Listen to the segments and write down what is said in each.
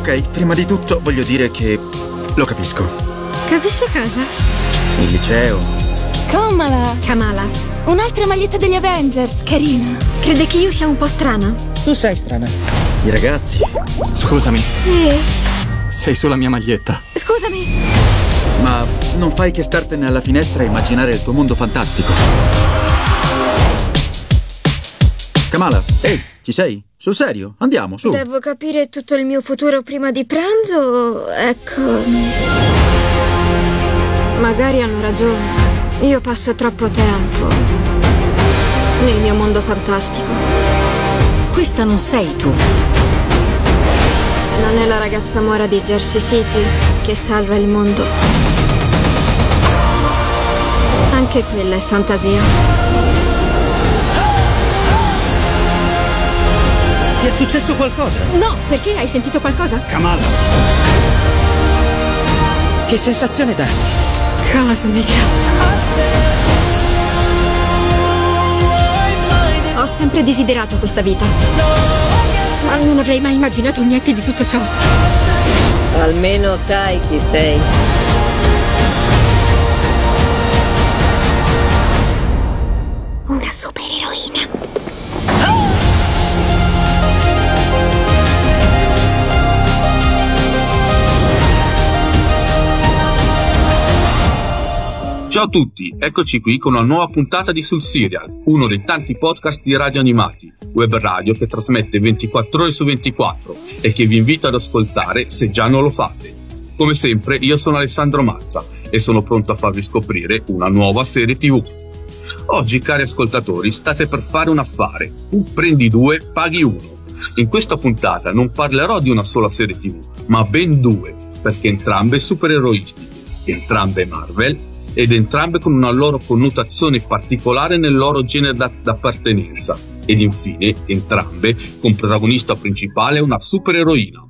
Ok, prima di tutto voglio dire che lo capisco. Capisci cosa? Il liceo. Kamala. Kamala. Un'altra maglietta degli Avengers. Carina. Crede che io sia un po' strana? Tu sei strana. I ragazzi. Scusami. Eh. Sei sulla mia maglietta. Scusami. Ma non fai che startene alla finestra e immaginare il tuo mondo fantastico. Kamala, ehi, ci sei? Sul serio? Andiamo, su. Devo capire tutto il mio futuro prima di pranzo? Ecco. Magari hanno ragione. Io passo troppo tempo nel mio mondo fantastico. Questa non sei tu. Non è la ragazza mora di Jersey City che salva il mondo. Anche quella è fantasia. È successo qualcosa? No, perché hai sentito qualcosa? Kamala. Che sensazione dà? Cosmica. Ho sempre desiderato questa vita. Ma non avrei mai immaginato niente di tutto ciò. Almeno sai chi sei. Una supereroina. Ciao a tutti, eccoci qui con una nuova puntata di Sul Serial, uno dei tanti podcast di radio animati, web radio che trasmette 24 ore su 24 e che vi invito ad ascoltare se già non lo fate. Come sempre, io sono Alessandro Mazza e sono pronto a farvi scoprire una nuova serie TV. Oggi, cari ascoltatori, state per fare un affare. Un prendi due, paghi uno. In questa puntata non parlerò di una sola serie TV, ma ben due, perché entrambe supereroistiche, entrambe Marvel ed entrambe con una loro connotazione particolare nel loro genere d'appartenenza, ed infine entrambe con protagonista principale una supereroina.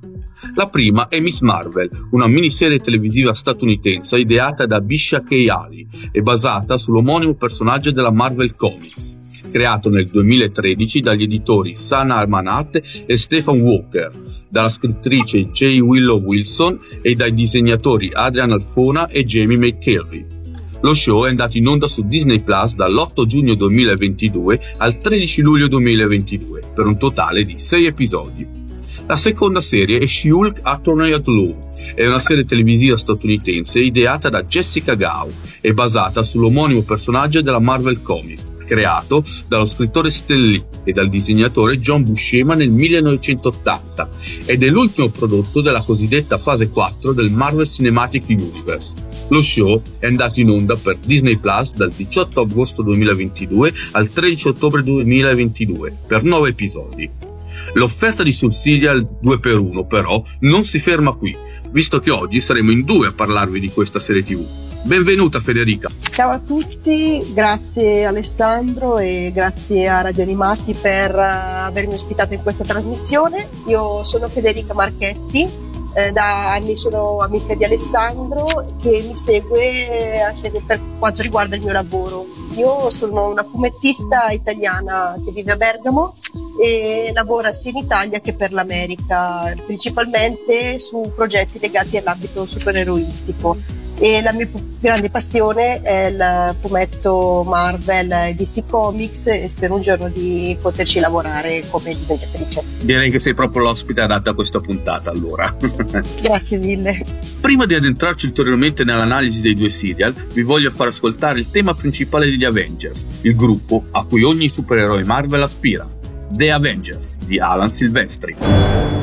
La prima è Miss Marvel, una miniserie televisiva statunitense ideata da Bisha K. Ali e basata sull'omonimo personaggio della Marvel Comics, creato nel 2013 dagli editori Sana Armanat e Stephen Walker, dalla scrittrice J. Willow Wilson e dai disegnatori Adrian Alfona e Jamie McCurry. Lo show è andato in onda su Disney Plus dall'8 giugno 2022 al 13 luglio 2022, per un totale di 6 episodi. La seconda serie è She-Hulk Attorney at Law, è una serie televisiva statunitense ideata da Jessica Gao e basata sull'omonimo personaggio della Marvel Comics, creato dallo scrittore Lee e dal disegnatore John Buscema nel 1980 ed è l'ultimo prodotto della cosiddetta fase 4 del Marvel Cinematic Universe. Lo show è andato in onda per Disney Plus dal 18 agosto 2022 al 13 ottobre 2022 per 9 episodi. L'offerta di Serial 2x1 però non si ferma qui, visto che oggi saremo in due a parlarvi di questa serie tv. Benvenuta Federica. Ciao a tutti, grazie Alessandro e grazie a Radio Animati per eh, avermi ospitato in questa trasmissione. Io sono Federica Marchetti, eh, da anni sono amica di Alessandro che mi segue eh, per quanto riguarda il mio lavoro. Io sono una fumettista italiana che vive a Bergamo e lavora sia in Italia che per l'America, principalmente su progetti legati all'ambito supereroistico e la mia grande passione è il fumetto Marvel e DC Comics e spero un giorno di poterci lavorare come disegnatrice. Direi che sei proprio l'ospite adatta a questa puntata allora. Grazie mille. Prima di addentrarci ulteriormente nell'analisi dei due serial, vi voglio far ascoltare il tema principale degli Avengers, il gruppo a cui ogni supereroe Marvel aspira, The Avengers di Alan Silvestri.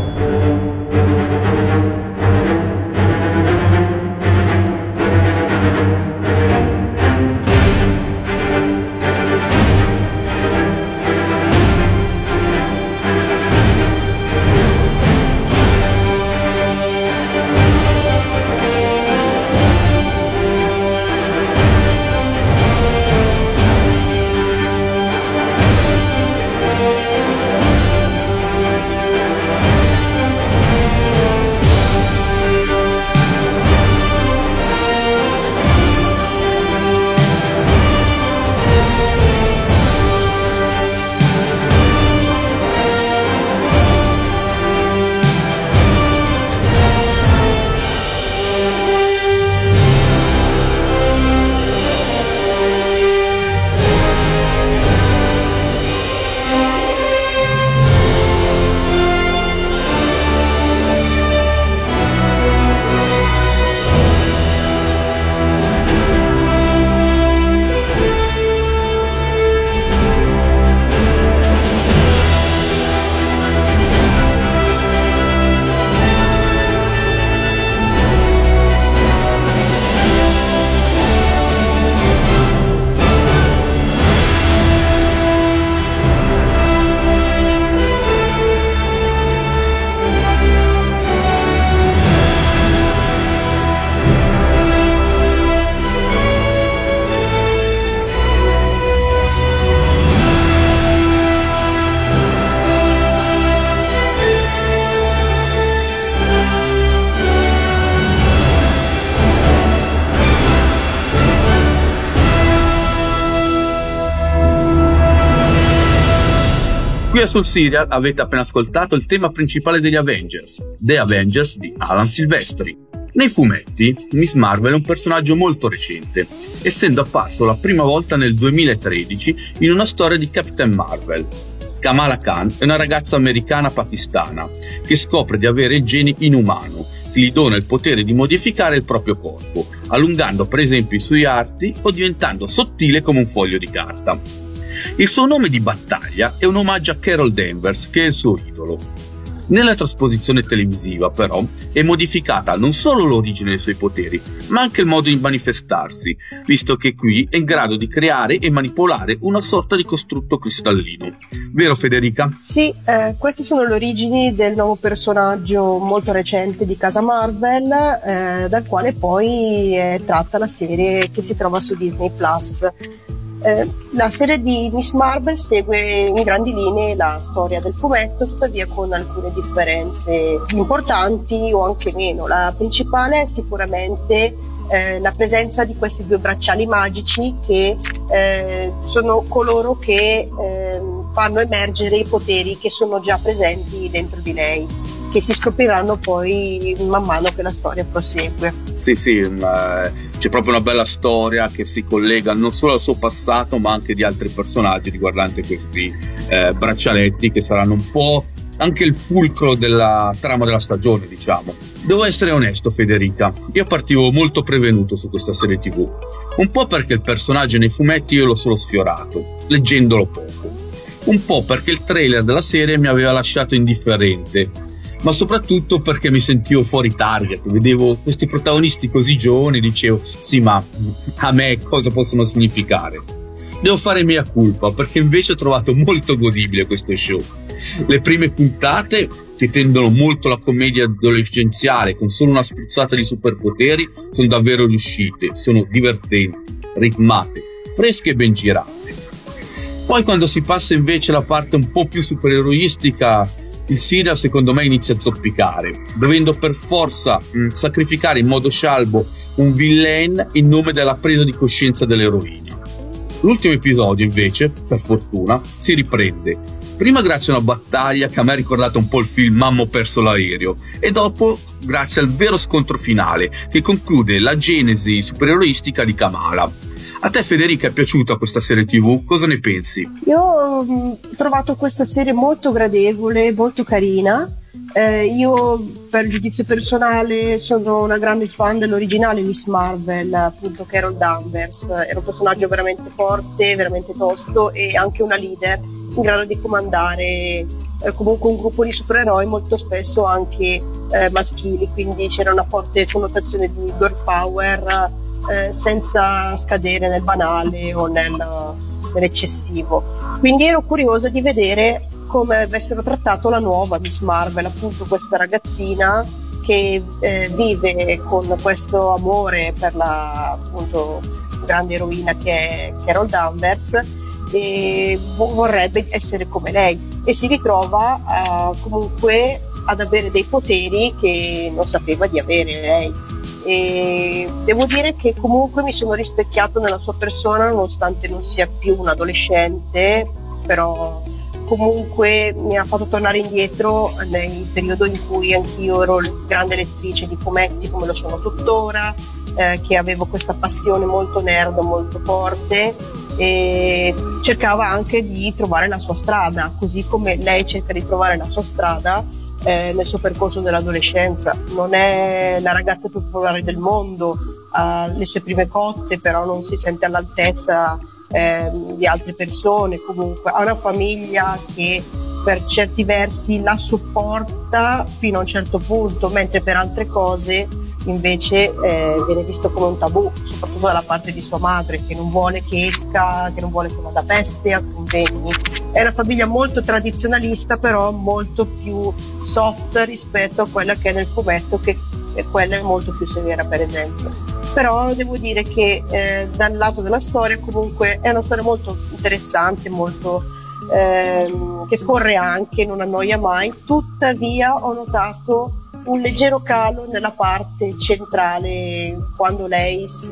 Qui a sul serial avete appena ascoltato il tema principale degli Avengers, The Avengers di Alan Silvestri. Nei fumetti, Miss Marvel è un personaggio molto recente, essendo apparso la prima volta nel 2013 in una storia di Captain Marvel. Kamala Khan è una ragazza americana pakistana che scopre di avere il gene inumano, che gli dona il potere di modificare il proprio corpo, allungando per esempio i suoi arti o diventando sottile come un foglio di carta. Il suo nome di battaglia è un omaggio a Carol Danvers, che è il suo idolo. Nella trasposizione televisiva, però, è modificata non solo l'origine dei suoi poteri, ma anche il modo di manifestarsi, visto che qui è in grado di creare e manipolare una sorta di costrutto cristallino. Vero Federica? Sì, eh, queste sono le origini del nuovo personaggio molto recente di casa Marvel, eh, dal quale poi è tratta la serie che si trova su Disney Plus. Eh, la serie di Miss Marvel segue in grandi linee la storia del fumetto, tuttavia con alcune differenze importanti o anche meno. La principale è sicuramente eh, la presenza di questi due bracciali magici che eh, sono coloro che ehm, fanno emergere i poteri che sono già presenti dentro di lei che si scopriranno poi man mano che la storia prosegue. Sì, sì, c'è proprio una bella storia che si collega non solo al suo passato ma anche di altri personaggi riguardanti questi eh, braccialetti che saranno un po' anche il fulcro della trama della stagione, diciamo. Devo essere onesto, Federica, io partivo molto prevenuto su questa serie TV. Un po' perché il personaggio nei fumetti io l'ho solo sfiorato, leggendolo poco. Un po' perché il trailer della serie mi aveva lasciato indifferente ma soprattutto perché mi sentivo fuori target. Vedevo questi protagonisti così giovani, dicevo, sì, ma a me cosa possono significare? Devo fare mia colpa perché invece ho trovato molto godibile questo show. Le prime puntate, che tendono molto la commedia adolescenziale con solo una spruzzata di superpoteri, sono davvero riuscite, sono divertenti, ritmate, fresche e ben girate. Poi quando si passa invece alla parte un po' più supereroistica, il serial secondo me inizia a zoppicare, dovendo per forza mh, mm, sacrificare in modo scialbo un villain in nome della presa di coscienza dell'eroina. L'ultimo episodio invece, per fortuna, si riprende. Prima grazie a una battaglia che a me ha ricordato un po' il film Mamma ho perso l'aereo e dopo grazie al vero scontro finale che conclude la genesi supereroistica di Kamala. A te Federica è piaciuta questa serie tv? Cosa ne pensi? Io ho mm, trovato questa serie molto gradevole, molto carina. Eh, io per giudizio personale sono una grande fan dell'originale Miss Marvel, appunto Carol Danvers. Era un personaggio veramente forte, veramente tosto e anche una leader in grado di comandare eh, comunque un gruppo di supereroi molto spesso anche eh, maschili, quindi c'era una forte connotazione di girl power eh, senza scadere nel banale o nel, nell'eccessivo. Quindi ero curiosa di vedere come avessero trattato la nuova Miss Marvel, appunto questa ragazzina che eh, vive con questo amore per la appunto, grande eroina che è Carol Danvers e vorrebbe essere come lei e si ritrova uh, comunque ad avere dei poteri che non sapeva di avere lei e devo dire che comunque mi sono rispecchiato nella sua persona nonostante non sia più un adolescente, però comunque mi ha fatto tornare indietro nel periodo in cui anch'io ero grande lettrice di fumetti come lo sono tuttora, eh, che avevo questa passione molto nerd, molto forte e cercava anche di trovare la sua strada, così come lei cerca di trovare la sua strada eh, nel suo percorso dell'adolescenza. Non è la ragazza più popolare del mondo, ha le sue prime cotte, però non si sente all'altezza eh, di altre persone. Comunque ha una famiglia che per certi versi la supporta fino a un certo punto, mentre per altre cose invece eh, viene visto come un tabù, soprattutto dalla parte di sua madre, che non vuole che esca, che non vuole che vada a peste, a convegni. È una famiglia molto tradizionalista, però molto più soft rispetto a quella che è nel fumetto, che è quella molto più severa, per esempio. Però devo dire che eh, dal lato della storia comunque è una storia molto interessante, molto ehm, che scorre anche, non annoia mai. Tuttavia ho notato un leggero calo nella parte centrale quando lei si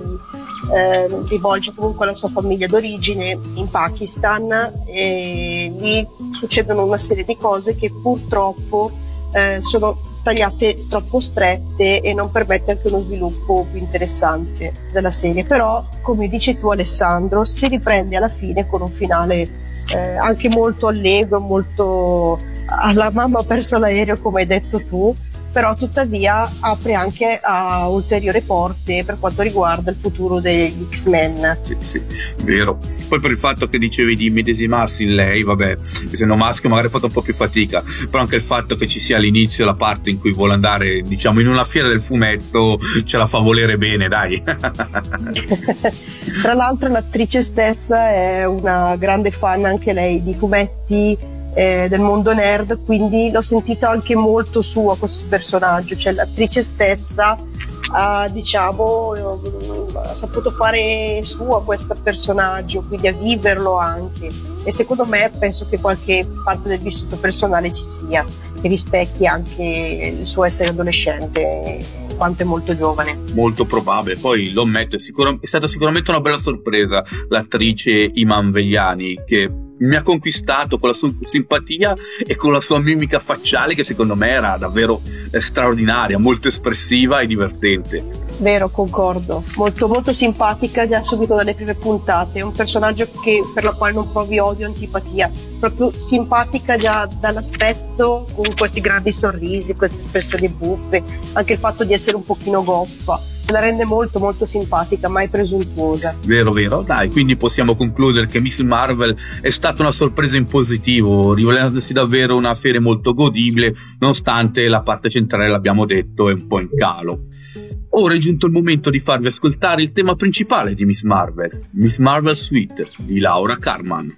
eh, rivolge comunque alla sua famiglia d'origine in Pakistan e lì succedono una serie di cose che purtroppo eh, sono tagliate troppo strette e non permette anche uno sviluppo più interessante della serie. Però, come dici tu Alessandro, si riprende alla fine con un finale eh, anche molto allegro, molto alla mamma ha perso l'aereo come hai detto tu, però tuttavia apre anche a ulteriori porte per quanto riguarda il futuro degli X-Men. Sì, sì, vero. Poi per il fatto che dicevi di medesimarsi in lei, vabbè, essendo maschio magari ha fatto un po' più fatica, però anche il fatto che ci sia all'inizio la parte in cui vuole andare, diciamo, in una fiera del fumetto, ce la fa volere bene, dai. Tra l'altro l'attrice stessa è una grande fan anche lei di fumetti eh, del mondo nerd, quindi l'ho sentito anche molto suo questo personaggio, cioè l'attrice stessa ha diciamo ha saputo fare suo questo personaggio, quindi a viverlo anche e secondo me penso che qualche parte del vissuto personale ci sia, che rispecchi anche il suo essere adolescente quanto è molto giovane. Molto probabile, poi lo ammetto, è, sicur- è stata sicuramente una bella sorpresa l'attrice Iman Vegliani che mi ha conquistato con la sua simpatia e con la sua mimica facciale che secondo me era davvero eh, straordinaria, molto espressiva e divertente. Vero, concordo. Molto, molto simpatica già subito dalle prime puntate. Un personaggio che, per la quale non provi odio o antipatia. Proprio simpatica già dall'aspetto, con questi grandi sorrisi, queste espressioni buffe. Anche il fatto di essere un pochino goffa la rende molto molto simpatica, mai presuntuosa. Vero, vero. Dai, quindi possiamo concludere che Miss Marvel è stata una sorpresa in positivo, rivelandosi davvero una serie molto godibile, nonostante la parte centrale, l'abbiamo detto, è un po' in calo. Ora è giunto il momento di farvi ascoltare il tema principale di Miss Marvel, Miss Marvel Suite di Laura Carman.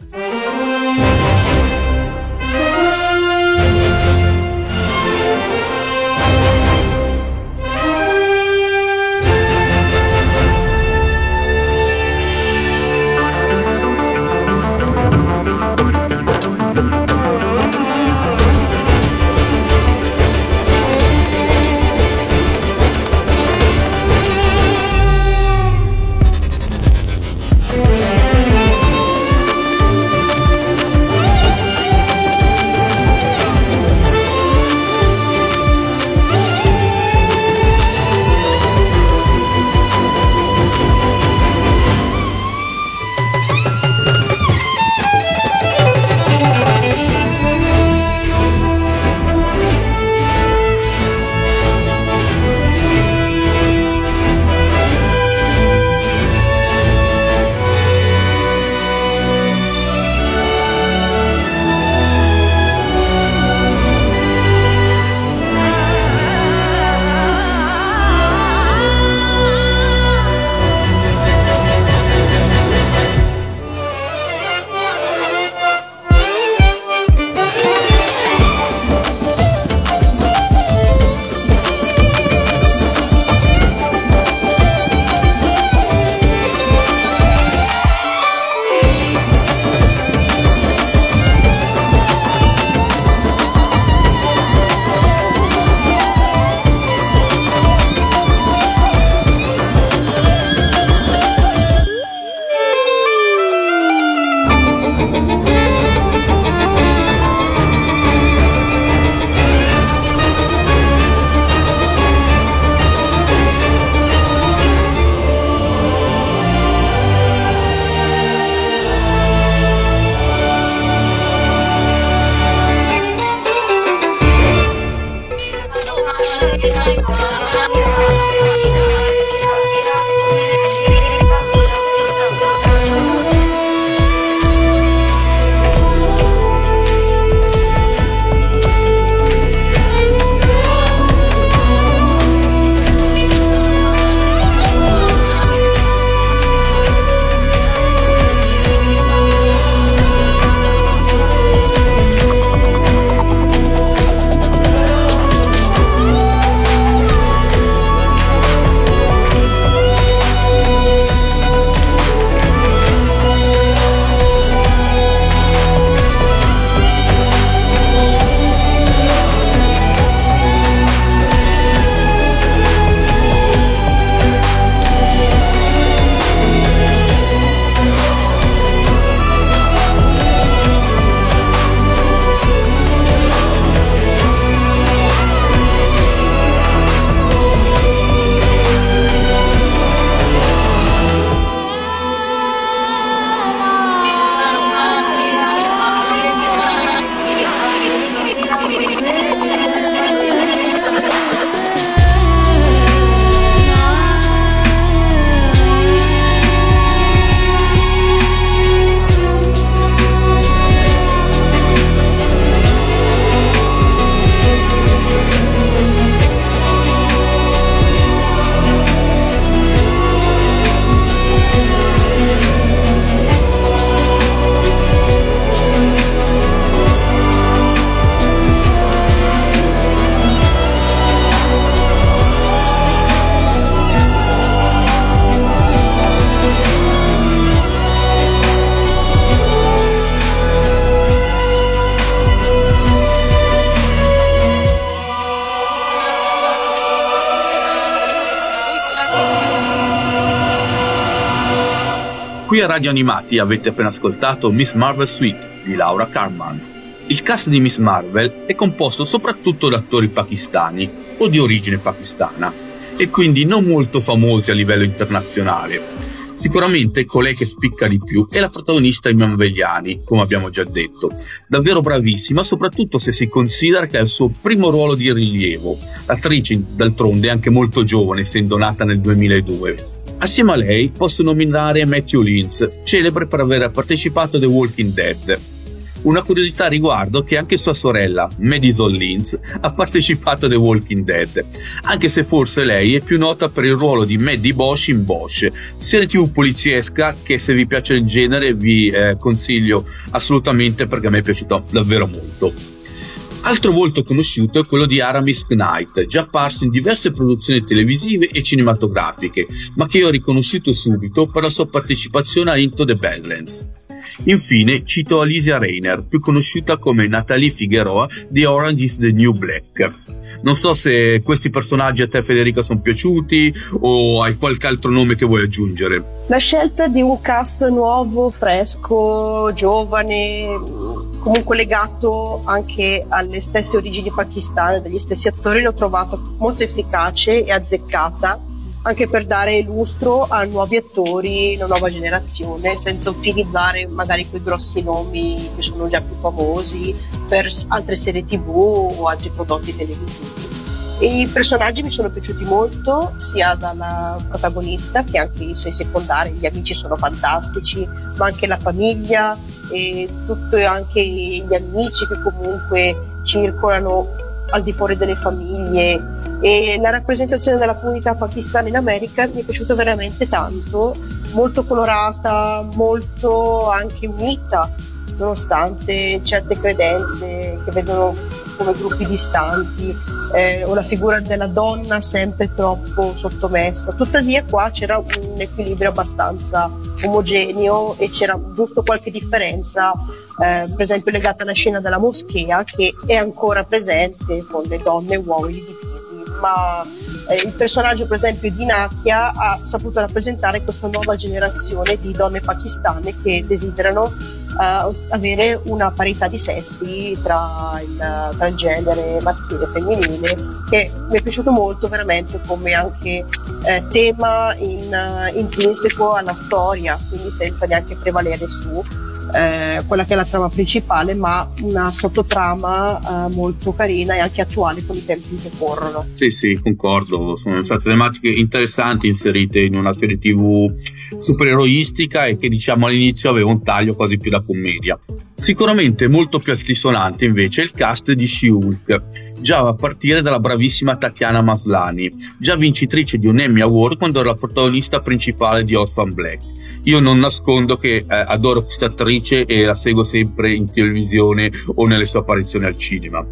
Qui a Radio Animati avete appena ascoltato Miss Marvel Suite di Laura Carman. Il cast di Miss Marvel è composto soprattutto da attori pakistani o di origine pakistana e quindi non molto famosi a livello internazionale. Sicuramente colei che spicca di più è la protagonista Iman Vegliani, come abbiamo già detto. Davvero bravissima, soprattutto se si considera che è il suo primo ruolo di rilievo. L'attrice, d'altronde, è anche molto giovane, essendo nata nel 2002. Assieme a lei posso nominare Matthew Lynch, celebre per aver partecipato a The Walking Dead. Una curiosità riguardo che anche sua sorella, Madison Lynch, ha partecipato a The Walking Dead, anche se forse lei è più nota per il ruolo di Maddie Bosch in Bosch, serie tv poliziesca che se vi piace il genere vi eh, consiglio assolutamente perché a me è piaciuto davvero molto. Altro volto conosciuto è quello di Aramis Knight, già apparso in diverse produzioni televisive e cinematografiche, ma che io ho riconosciuto subito per la sua partecipazione a Into the Badlands. Infine cito Alicia Reiner, più conosciuta come Natalie Figueroa di Orange is the New Black. Non so se questi personaggi a te Federica sono piaciuti o hai qualche altro nome che vuoi aggiungere. La scelta di un cast nuovo, fresco, giovane, comunque legato anche alle stesse origini pakistane degli stessi attori l'ho trovato molto efficace e azzeccata anche per dare lustro a nuovi attori, una nuova generazione, senza utilizzare magari quei grossi nomi che sono già più famosi per altre serie tv o altri prodotti televisivi. I personaggi mi sono piaciuti molto, sia dalla protagonista che anche i suoi secondari, gli amici sono fantastici, ma anche la famiglia e tutti anche gli amici che comunque circolano al di fuori delle famiglie. E la rappresentazione della comunità pakistana in America mi è piaciuta veramente tanto, molto colorata, molto anche unita, nonostante certe credenze che vedono come gruppi distanti eh, o la figura della donna sempre troppo sottomessa. Tuttavia qua c'era un equilibrio abbastanza omogeneo e c'era giusto qualche differenza, eh, per esempio legata alla scena della moschea che è ancora presente con le donne e uomini di ma eh, il personaggio per esempio di Nakia ha saputo rappresentare questa nuova generazione di donne pakistane che desiderano uh, avere una parità di sessi tra il, tra il, genere maschile e femminile che mi è piaciuto molto veramente come anche eh, tema in, uh, intrinseco alla storia quindi senza neanche prevalere su eh, quella che è la trama principale, ma una sottotrama eh, molto carina e anche attuale con i tempi che corrono. Sì, sì, concordo. Sono state tematiche interessanti inserite in una serie TV supereroistica e che diciamo all'inizio aveva un taglio quasi più da commedia. Sicuramente molto più altisonante invece è il cast di She-Hulk, già a partire dalla bravissima Tatiana Maslani, già vincitrice di un Emmy Award quando era la protagonista principale di Orphan Black. Io non nascondo che eh, adoro questa attrice e la seguo sempre in televisione o nelle sue apparizioni al cinema.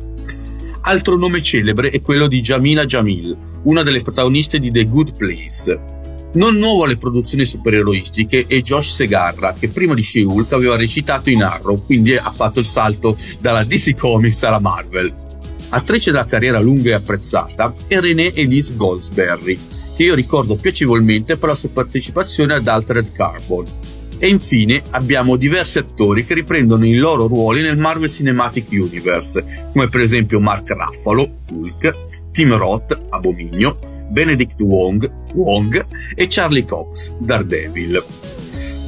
Altro nome celebre è quello di Jamila Jamil, una delle protagoniste di The Good Place, non nuovo alle produzioni supereroistiche è Josh Segarra, che prima di She-Hulk aveva recitato in Arrow, quindi ha fatto il salto dalla DC Comics alla Marvel. Attrice dalla carriera lunga e apprezzata è Renée Elise Goldsberry, che io ricordo piacevolmente per la sua partecipazione ad Altered Carbon. E infine abbiamo diversi attori che riprendono i loro ruoli nel Marvel Cinematic Universe, come per esempio Mark Ruffalo, Hulk, Tim Roth, Abominio, Benedict Wong, Wong e Charlie Cox, Daredevil.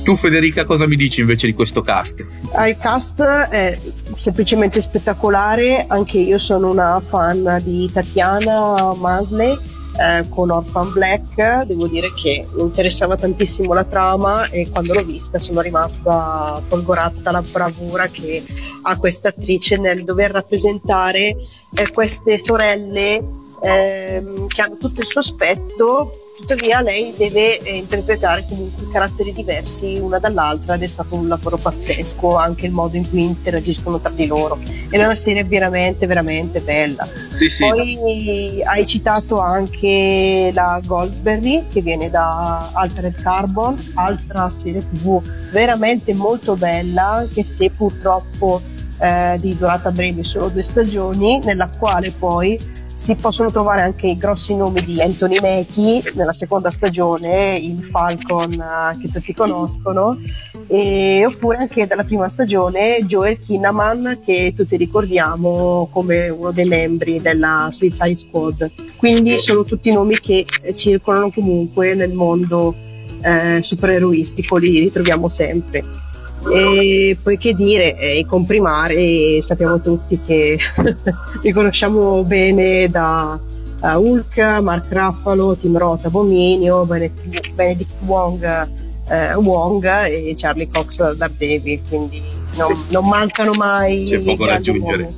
Tu Federica cosa mi dici invece di questo cast? Il cast è semplicemente spettacolare, anche io sono una fan di Tatiana Masley eh, con Orphan Black, devo dire che mi interessava tantissimo la trama e quando l'ho vista sono rimasta folgorata dalla bravura che ha questa attrice nel dover rappresentare eh, queste sorelle ehm, che hanno tutto il suo aspetto, tuttavia lei deve eh, interpretare comunque caratteri diversi una dall'altra ed è stato un lavoro pazzesco anche il modo in cui interagiscono tra di loro ed è una serie veramente veramente bella sì, sì. poi hai citato anche la Goldsberry che viene da Altered Carbon altra serie tv veramente molto bella che se purtroppo eh, di durata breve solo due stagioni nella quale poi si possono trovare anche i grossi nomi di Anthony Mackie nella seconda stagione, il Falcon eh, che tutti conoscono, e, oppure anche dalla prima stagione Joel Kinnaman che tutti ricordiamo come uno dei membri della Suicide Squad. Quindi sono tutti nomi che circolano comunque nel mondo eh, supereroistico, li ritroviamo sempre. E poi che dire, eh, i comprimari sappiamo tutti che li conosciamo bene da Hulk, Mark Ruffalo, Tim Roth, Abominio, Benedict, Benedict Wong, eh, Wong e Charlie Cox Daredevil, quindi non, non mancano mai C'è poco da aggiungere.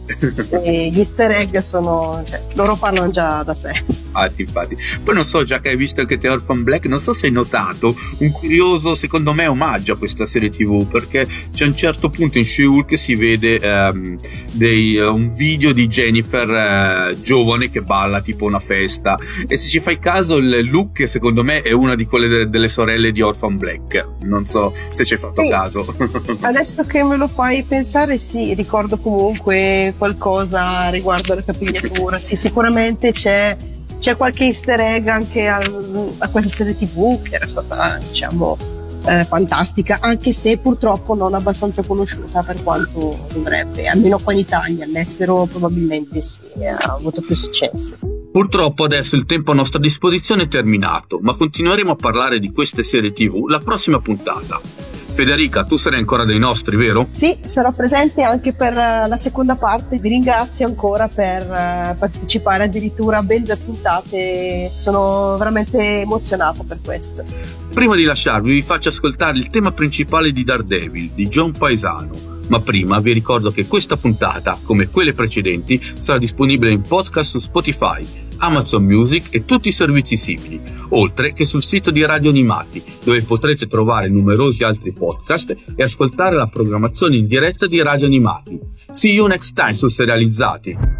gli easter egg sono, cioè, loro parlano già da sé. Ah, infatti. Poi non so, già che hai visto anche The Orphan Black, non so se hai notato un curioso, secondo me, omaggio a questa serie TV, perché c'è un certo punto in She-Hulk che si vede um, dei, uh, un video di Jennifer uh, giovane che balla tipo una festa. E se ci fai caso, il look, secondo me, è una di quelle de- delle sorelle di Orphan Black. Non so se ci hai fatto sì. caso. Adesso che me lo fai pensare, sì, ricordo comunque qualcosa riguardo la capigliatura. Sì, sicuramente c'è, c'è qualche easter egg anche a, a, questa serie TV che era stata, diciamo, eh, fantastica, anche se purtroppo non abbastanza conosciuta per quanto dovrebbe, almeno qua in Italia, all'estero probabilmente sì, ha avuto più successo. Purtroppo adesso il tempo a nostra disposizione è terminato, ma continueremo a parlare di queste serie TV la prossima puntata. Federica, tu sarai ancora dei nostri, vero? Sì, sarò presente anche per uh, la seconda parte. Vi ringrazio ancora per uh, partecipare addirittura a ben due puntate. Sono veramente emozionata per questo. Prima di lasciarvi, vi faccio ascoltare il tema principale di Daredevil di John Paesano. Ma prima vi ricordo che questa puntata, come quelle precedenti, sarà disponibile in podcast su Spotify, Amazon Music e tutti i servizi simili, oltre che sul sito di Radio Animati, dove potrete trovare numerosi altri podcast e ascoltare la programmazione in diretta di Radio Animati. See you next time su Serializzati!